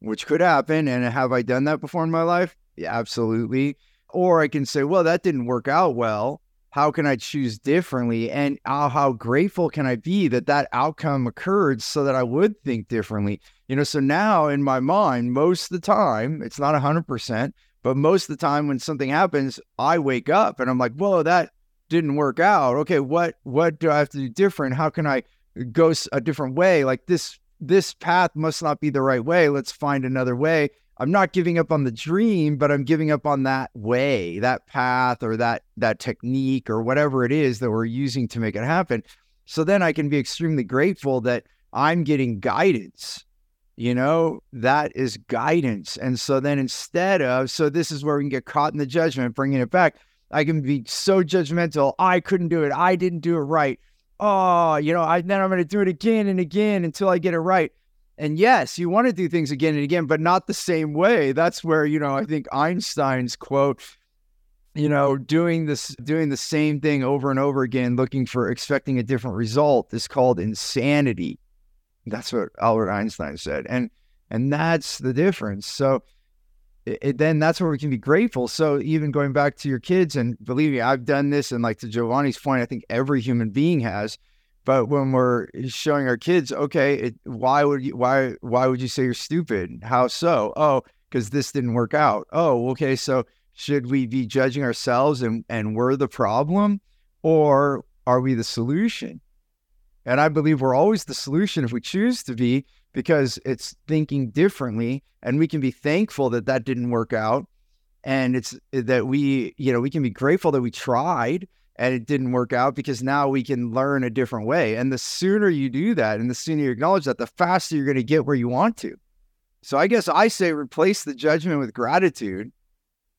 Which could happen. And have I done that before in my life? Yeah, absolutely. Or I can say, well, that didn't work out well how can I choose differently? And how, how grateful can I be that that outcome occurred so that I would think differently? You know, so now in my mind, most of the time, it's not 100%, but most of the time when something happens, I wake up and I'm like, whoa, that didn't work out. Okay, what what do I have to do different? How can I go a different way? Like this this path must not be the right way. Let's find another way. I'm not giving up on the dream, but I'm giving up on that way, that path or that that technique or whatever it is that we're using to make it happen. So then I can be extremely grateful that I'm getting guidance. You know, that is guidance. And so then instead of, so this is where we can get caught in the judgment, bringing it back. I can be so judgmental. I couldn't do it. I didn't do it right. Oh, you know, I then I'm going to do it again and again until I get it right. And yes, you want to do things again and again, but not the same way. That's where, you know, I think Einstein's quote, you know, doing this, doing the same thing over and over again, looking for expecting a different result is called insanity. That's what Albert Einstein said. And, and that's the difference. So it, then that's where we can be grateful. So even going back to your kids, and believe me, I've done this, and like to Giovanni's point, I think every human being has. But when we're showing our kids, okay, it, why would you why why would you say you're stupid? How so? Oh, because this didn't work out. Oh, okay, so should we be judging ourselves and and we're the problem, or are we the solution? And I believe we're always the solution if we choose to be, because it's thinking differently and we can be thankful that that didn't work out. And it's eh, that we you know we can be grateful that we tried and it didn't work out because now we can learn a different way. And the sooner you do that and the sooner you acknowledge that the faster you're going to get where you want to. So i guess i say replace the judgment with gratitude.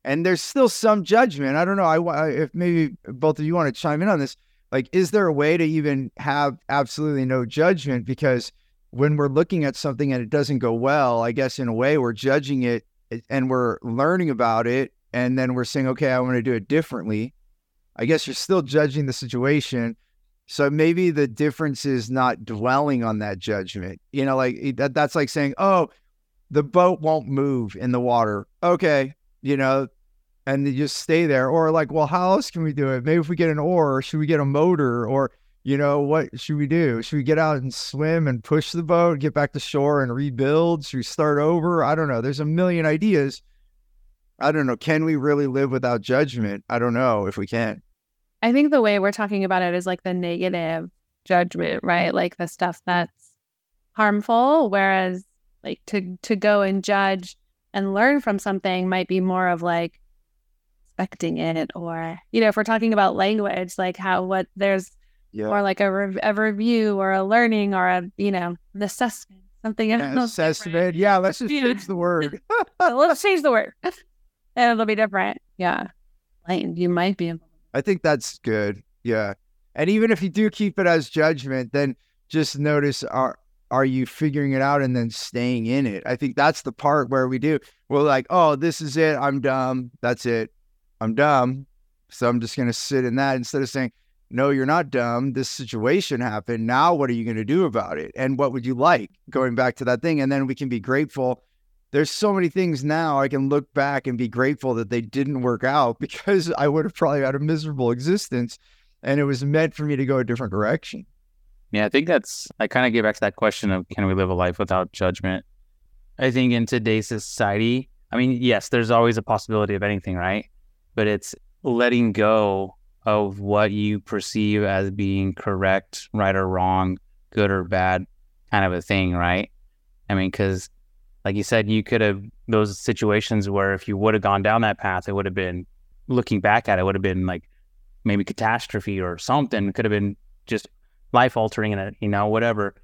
And there's still some judgment. I don't know i if maybe both of you want to chime in on this like is there a way to even have absolutely no judgment because when we're looking at something and it doesn't go well, I guess in a way we're judging it eh, and we're learning about it. And then we're saying, okay, I want to do it differently. I guess you're still judging the situation. So maybe the difference is not dwelling on that judgment. You know, like eh, that, that's like saying, oh, the boat won't move in the water. Okay. You know, and you just stay there. Or like, well, how else can we do it? Maybe if we get an oar, should we get a motor? Or you know, what should we do? Should we get out and swim and push the boat, get back to shore and rebuild? Should we start over? I don't know. There's a million ideas. I don't know. Can we really live without judgment? I don't know if we can. I think the way we're talking about it is like the negative judgment, right? Like the stuff that's harmful, whereas like to to go and judge and learn from something might be more of like expecting it or you know if we're talking about language like how what there's yeah. or like a, re- a review or a learning or a you know an assessment something yeah, assessment. Yeah let's just change the word. Let's change the word. And it'll be different. Yeah. You might be i think that's good. Yeah. And even if you do keep it as judgment then just notice are are you figuring it out and then staying in it? I think that's the part where we do we're like oh this is it. I'm dumb. That's it i'm dumb so i'm just going to sit in that instead of saying no, you're not dumb. This situation happened. Now, what are you going to do about it? And what would you like? Going back to that thing. And then we can be grateful. There's so many things now I can look back and be grateful that they didn't work out because I would have probably had a miserable existence and it was meant for me to go a different direction. Yeah, I think that's, I kind of get back to that question of can we live a life without judgment? I think in today's society, I mean, yes, there's always a possibility of anything, right? But it's letting go of what you perceive as being correct, right or wrong, good or bad, kind of a thing, right? I mean, because like you said, you could have those situations where if you would have gone down that path, it would have been looking back at it would have been like maybe catastrophe or something. It could have been just life altering and you know whatever.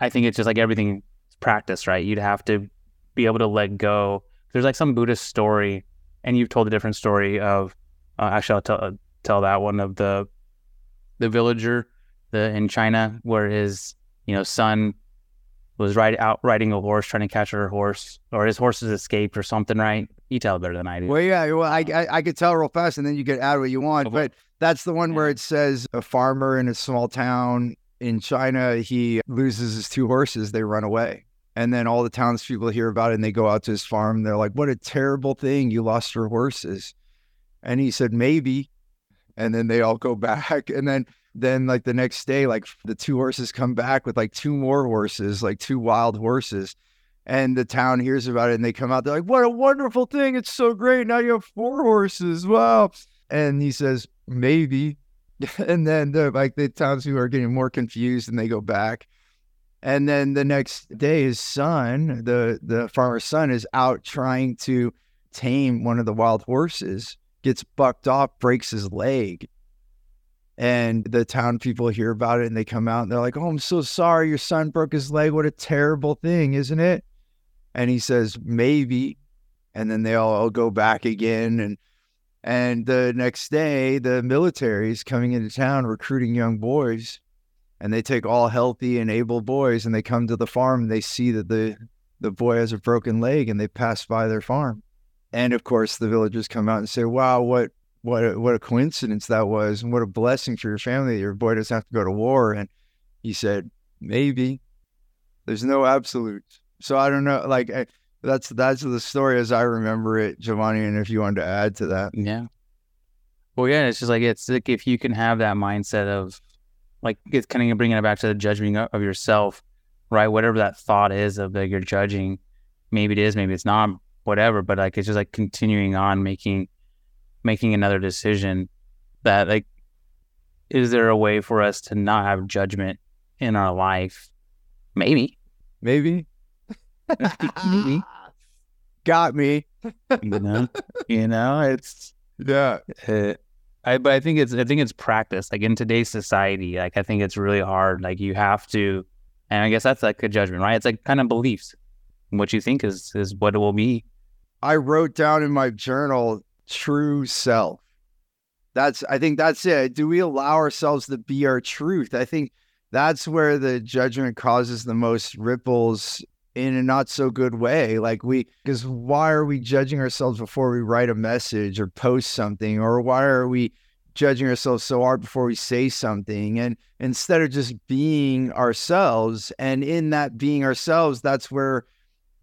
I think it's just like everything practice, right? You'd have to be able to let go. There's like some Buddhist story, and you've told a different story of. Uh, actually, I'll tell tell that one of the the villager the in China where his you know son was right out riding a horse trying to catch her horse or his horses escaped or something right you tell better than I do well yeah well I, I, I could tell real fast and then you could add what you want but that's the one yeah. where it says a farmer in a small town in China he loses his two horses they run away and then all the townspeople hear about it and they go out to his farm they're like what a terrible thing you lost your horses. And he said maybe. And then they all go back and then then like the next day like the two horses come back with like two more horses like two wild horses. And the town hears about it and they come out they're like what a wonderful thing it's so great now you have four horses wow. And he says maybe. And then the like the townspeople are getting more confused and they go back and then the next day his son the the farmer's son is out trying to tame one of the wild horses gets bucked off, breaks his leg. And the town people hear about it and they come out and they're like, Oh, I'm so sorry. Your son broke his leg. What a terrible thing, isn't it? And he says, Maybe. And then they all, all go back again. And and the next day, the military is coming into town recruiting young boys. And they take all healthy and able boys and they come to the farm and they see that the the boy has a broken leg and they pass by their farm. And of course, the villagers come out and say, "Wow, what what a, what a coincidence that was, and what a blessing for your family your boy doesn't have to go to war." And he said, "Maybe there's no absolutes." So I don't know. Like, I, that's that's the story as I remember it, Giovanni. And if you wanted to add to that, Yeah. Well, yeah, it's just like it's like if you can have that mindset of like it's kind of bringing it back to the judging of yourself, right? Whatever that thought is of like you're judging, maybe it is, maybe it's not, whatever. But like it's just like continuing on making making another decision that like is there a way for us to not have judgment in our life? Maybe. maybe, Maybe. got me. You know? you know, it's Yeah, uh, I but I think it's I think it's practice. Like in today's society, like I think it's really hard. Like you have to, and I guess that's like a judgment, right? It's like kind of beliefs. What you think is is what it will be. I wrote down in my journal true self. That's I think that's it. Do we allow ourselves to be our truth? I think that's where the judgment causes the most ripples in a not so good way. Like we because why are we judging ourselves before we write a message or post something? Or why are we judging ourselves so hard before we say something? And instead of just being ourselves, and in that being ourselves, that's where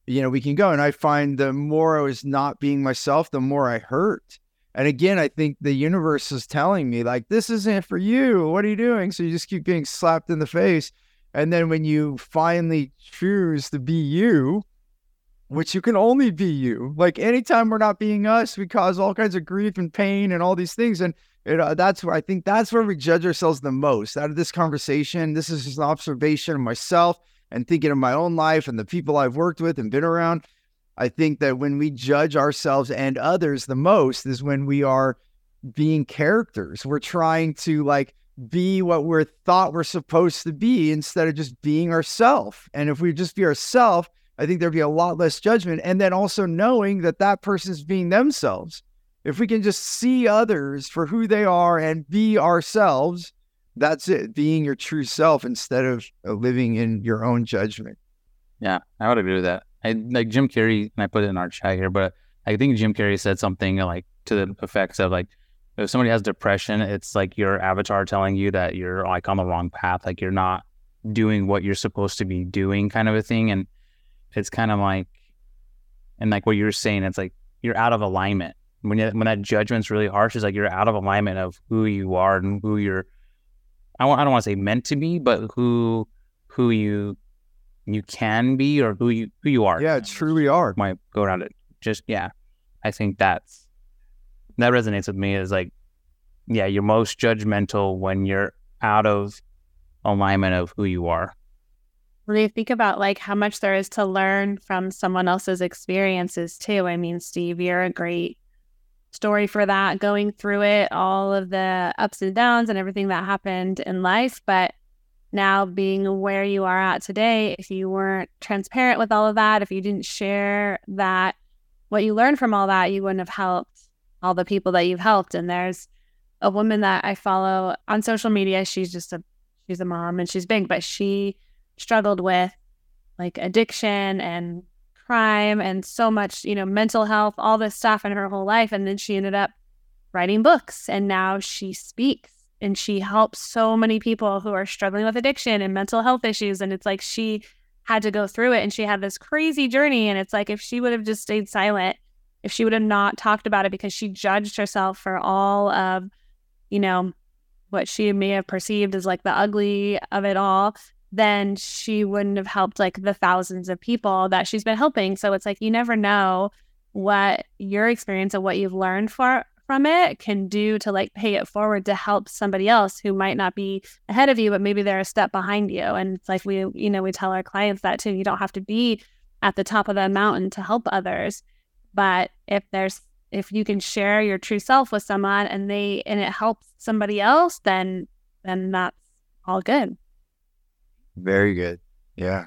you know we can go. And I find the more I was not being myself, the more I hurt. And again, I think the universe is telling me, like, this isn't for you. What are you doing? So you just keep getting slapped in the face. And then when you finally choose to be you, which you can only be you, like anytime we're not being us, we cause all kinds of grief and pain and all these things. And it, uh, that's where I think that's where we judge ourselves the most out of this conversation. This is just an observation of myself and thinking of my own life and the people I've worked with and been around. I think that when we judge ourselves and others the most is when we are being characters. We're trying to like be what we're thought we're supposed to be instead of just being ourselves. And if we just be ourselves, I think there'd be a lot less judgment. And then also knowing that that person's being themselves. If we can just see others for who they are and be ourselves, that's it. Being your true self instead of uh, living in your own judgment. Yeah, I would agree with that. I like Jim Carrey, and I put it in our chat here, but I think Jim Carrey said something like to the effects of like, if somebody has depression, it's like your avatar telling you that you're like on the wrong path, like you're not doing what you're supposed to be doing, kind of a thing. And it's kind of like, and like what you're saying, it's like you're out of alignment. When you, when that judgment's really harsh, it's like you're out of alignment of who you are and who you're. I, wa- I don't want to say meant to be, but who who you you can be or who you who you are. Yeah, truly are. Might go around it. Just yeah, I think that's that resonates with me. Is like, yeah, you're most judgmental when you're out of alignment of who you are. When you think about like how much there is to learn from someone else's experiences too. I mean, Steve, you're a great story for that, going through it, all of the ups and downs and everything that happened in life. But now being where you are at today, if you weren't transparent with all of that, if you didn't share that, what you learned from all that, you wouldn't have helped all the people that you've helped. And there's a woman that I follow on social media. She's just a she's a mom and she's big, but she struggled with like addiction and crime and so much, you know, mental health, all this stuff in her whole life. And then she ended up writing books and now she speaks and she helps so many people who are struggling with addiction and mental health issues. And it's like she had to go through it and she had this crazy journey. And it's like if she would have just stayed silent, if she would have not talked about it because she judged herself for all of, you know, what she may have perceived as like the ugly of it all, then she wouldn't have helped like the thousands of people that she's been helping. So it's like you never know what your experience and what you've learned for from it can do to like pay it forward to help somebody else who might not be ahead of you, but maybe they're a step behind you. And it's like we, you know, we tell our clients that too. You don't have to be at the top of the mountain to help others. But if there's if you can share your true self with someone and they and it helps somebody else, then then that's all good. Very good. Yeah.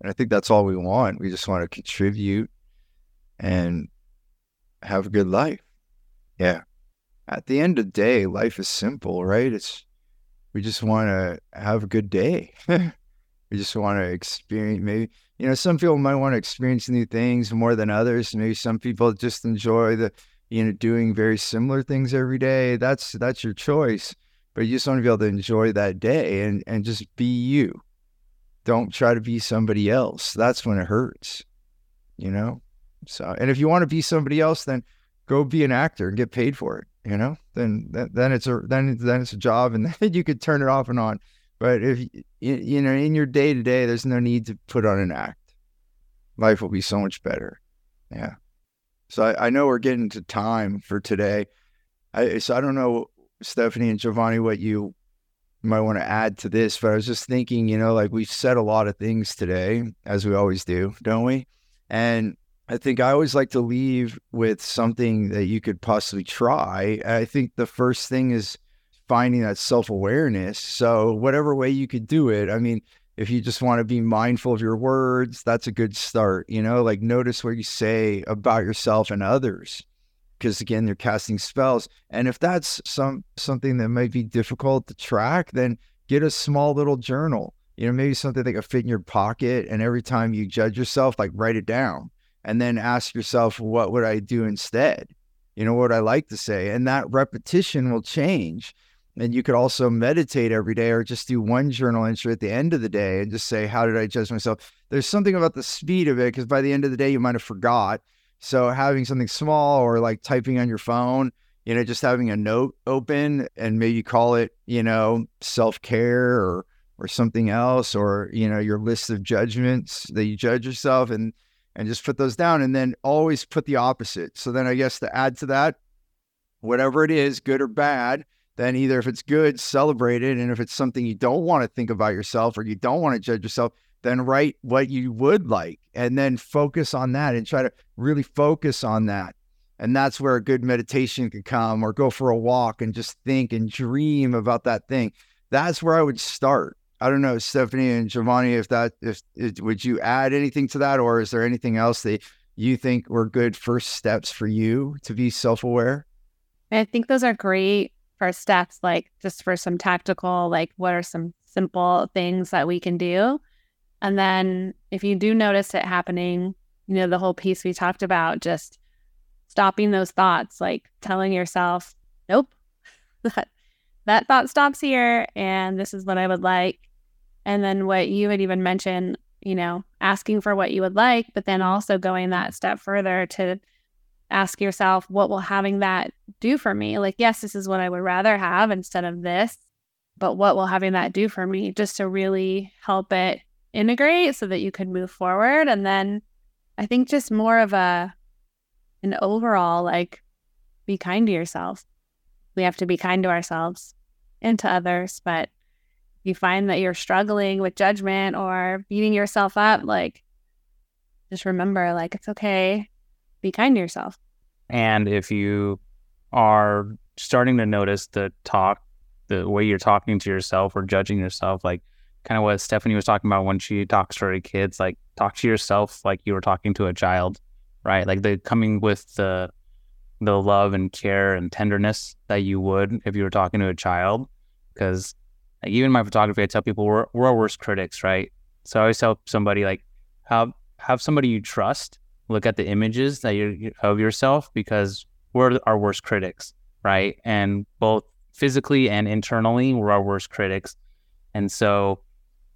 And I think that's all we want. We just want to contribute and have a good life. Yeah. At the end of the day, life is simple, right? It's we just want to have a good day. we just want to experience maybe you know some people might want to experience new things more than others maybe some people just enjoy the you know doing very similar things every day that's that's your choice but you just want to be able to enjoy that day and and just be you don't try to be somebody else that's when it hurts you know? So, and if you want to be somebody else, then go be an actor and get paid for it, you know? Then, then it's a, then, then it's a job and then you could turn it off and on. But if, you know, in your day to day, there's no need to put on an act. Life will be so much better. Yeah. So I, I know we're getting to time for today. I, so I don't know, Stephanie and Giovanni, what you might want to add to this, but I was just thinking, you know, like we've said a lot of things today, as we always do, don't we? And I think I always like to leave with something that you could possibly try. I think the first thing is finding that self awareness. So, whatever way you could do it, I mean, if you just want to be mindful of your words, that's a good start. You know, like notice what you say about yourself and others. Because again, they're casting spells. And if that's some something that might be difficult to track, then get a small little journal. You know, maybe something that could fit in your pocket. And every time you judge yourself, like write it down and then ask yourself, what would I do instead? You know, what I like to say. And that repetition will change. And you could also meditate every day or just do one journal entry at the end of the day and just say, How did I judge myself? There's something about the speed of it because by the end of the day, you might have forgot. So having something small or like typing on your phone, you know, just having a note open and maybe call it, you know, self care or or something else, or you know, your list of judgments that you judge yourself and and just put those down and then always put the opposite. So then I guess to add to that, whatever it is, good or bad, then either if it's good, celebrate it. And if it's something you don't want to think about yourself or you don't want to judge yourself, then write what you would like and then focus on that and try to really focus on that. And that's where a good meditation could come or go for a walk and just think and dream about that thing. That's where I would start. I don't know, Stephanie and Giovanni, if that, if, if would you add anything to that, or is there anything else that you think were good first steps for you to be self aware? I think those are great first steps, like just for some tactical, like what are some simple things that we can do? And then if you do notice it happening, you know, the whole piece we talked about, just stopping those thoughts, like telling yourself, nope, that, that thought stops here. And this is what I would like. And then what you had even mentioned, you know, asking for what you would like, but then also going that step further to ask yourself, what will having that do for me? Like, yes, this is what I would rather have instead of this, but what will having that do for me just to really help it integrate so that you could move forward? And then I think just more of a, an overall, like, be kind to yourself. We have to be kind to ourselves and to others. But you find that you're struggling with judgment or beating yourself up, like, just remember, like, it's okay be kind to yourself. And if you are starting to notice the talk, the way you're talking to yourself or judging yourself, like kind of what Stephanie was talking about when she talks to her kids, like talk to yourself like you were talking to a child, right? Like the coming with the the love and care and tenderness that you would if you were talking to a child. Because even my photography, I tell people we're, we're our worst critics, right? So I always tell somebody like have have somebody you trust look at the images that you of yourself because we're our worst critics, right? And both physically and internally, we're our worst critics. And so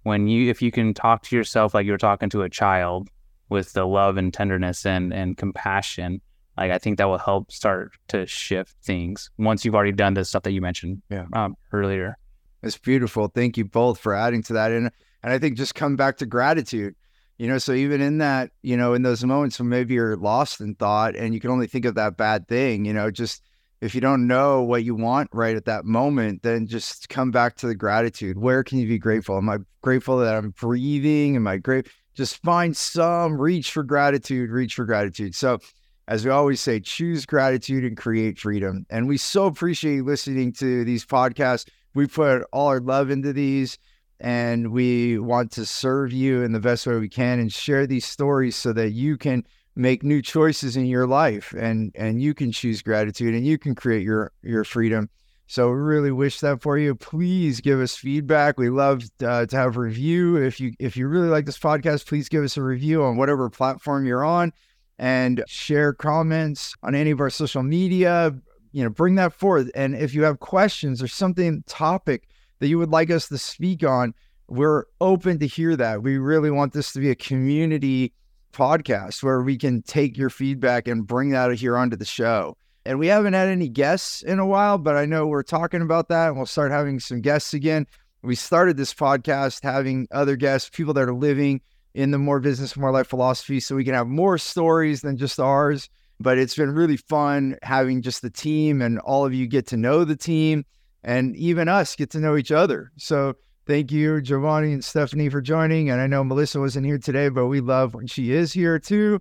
when you if you can talk to yourself like you're talking to a child with the love and tenderness and and compassion, like I think that will help start to shift things once you've already done the stuff that you mentioned yeah. um, earlier. It's beautiful. Thank you both for adding to that. And and I think just come back to gratitude you know so even in that you know in those moments when maybe you're lost in thought and you can only think of that bad thing you know just if you don't know what you want right at that moment then just come back to the gratitude. Where can you be grateful? Am i grateful that i'm breathing? Am i great just find some reach for gratitude reach for gratitude. So as we always say choose gratitude and create freedom. And we so appreciate listening to these podcasts. We put all our love into these and we want to serve you in the best way we can and share these stories so that you can make new choices in your life and and you can choose gratitude and you can create your your freedom. So we really wish that for you. Please give us feedback. We love uh, to have review. If you if you really like this podcast please give us a review on whatever platform you're on and share comments on any of our social media. You know bring that forth. And if you have questions or something topic that you would like us to speak on, we're open to hear that. We really want this to be a community podcast where we can take your feedback and bring that here onto the show. And we haven't had any guests in a while, but I know we're talking about that and we'll start having some guests again. We started this podcast having other guests, people that are living in the more business, more life philosophy, so we can have more stories than just ours. But it's been really fun having just the team and all of you get to know the team and even us get to know each other. So thank you, Giovanni and Stephanie, for joining. And I know Melissa wasn't here today, but we love when she is here too.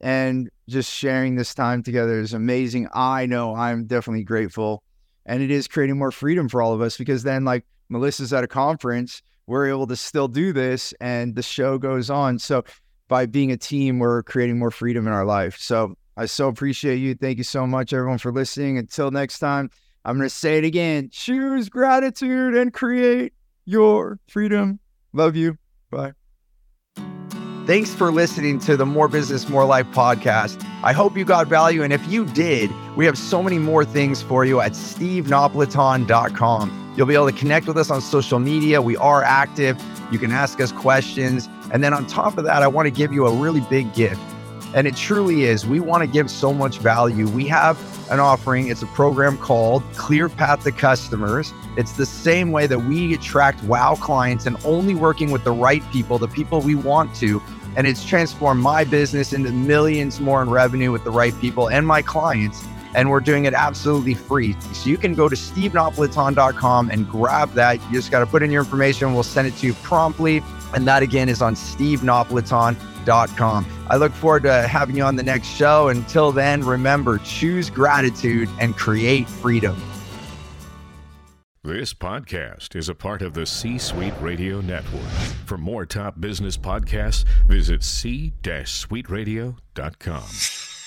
And just sharing this time together is amazing. I know I'm definitely grateful. And it is creating more freedom for all of us because then, like, Melissa's at a conference, we're able to still do this and the show goes on. So, by being a team, we're creating more freedom in our life. So, I so appreciate you. Thank you so much, everyone, for listening. Until next time, I'm going to say it again choose gratitude and create your freedom. Love you. Bye. Thanks for listening to the More Business, More Life podcast. I hope you got value. And if you did, we have so many more things for you at stevenapolitan.com. You'll be able to connect with us on social media. We are active. You can ask us questions. And then on top of that, I want to give you a really big gift. And it truly is. We want to give so much value. We have an offering. It's a program called Clear Path to Customers. It's the same way that we attract wow clients and only working with the right people, the people we want to. And it's transformed my business into millions more in revenue with the right people and my clients. And we're doing it absolutely free. So you can go to stevenapolitan.com and grab that. You just got to put in your information. We'll send it to you promptly. And that again is on stevenapolitan.com I look forward to having you on the next show. Until then, remember choose gratitude and create freedom. This podcast is a part of the C Suite Radio Network. For more top business podcasts, visit c-suiteradio.com.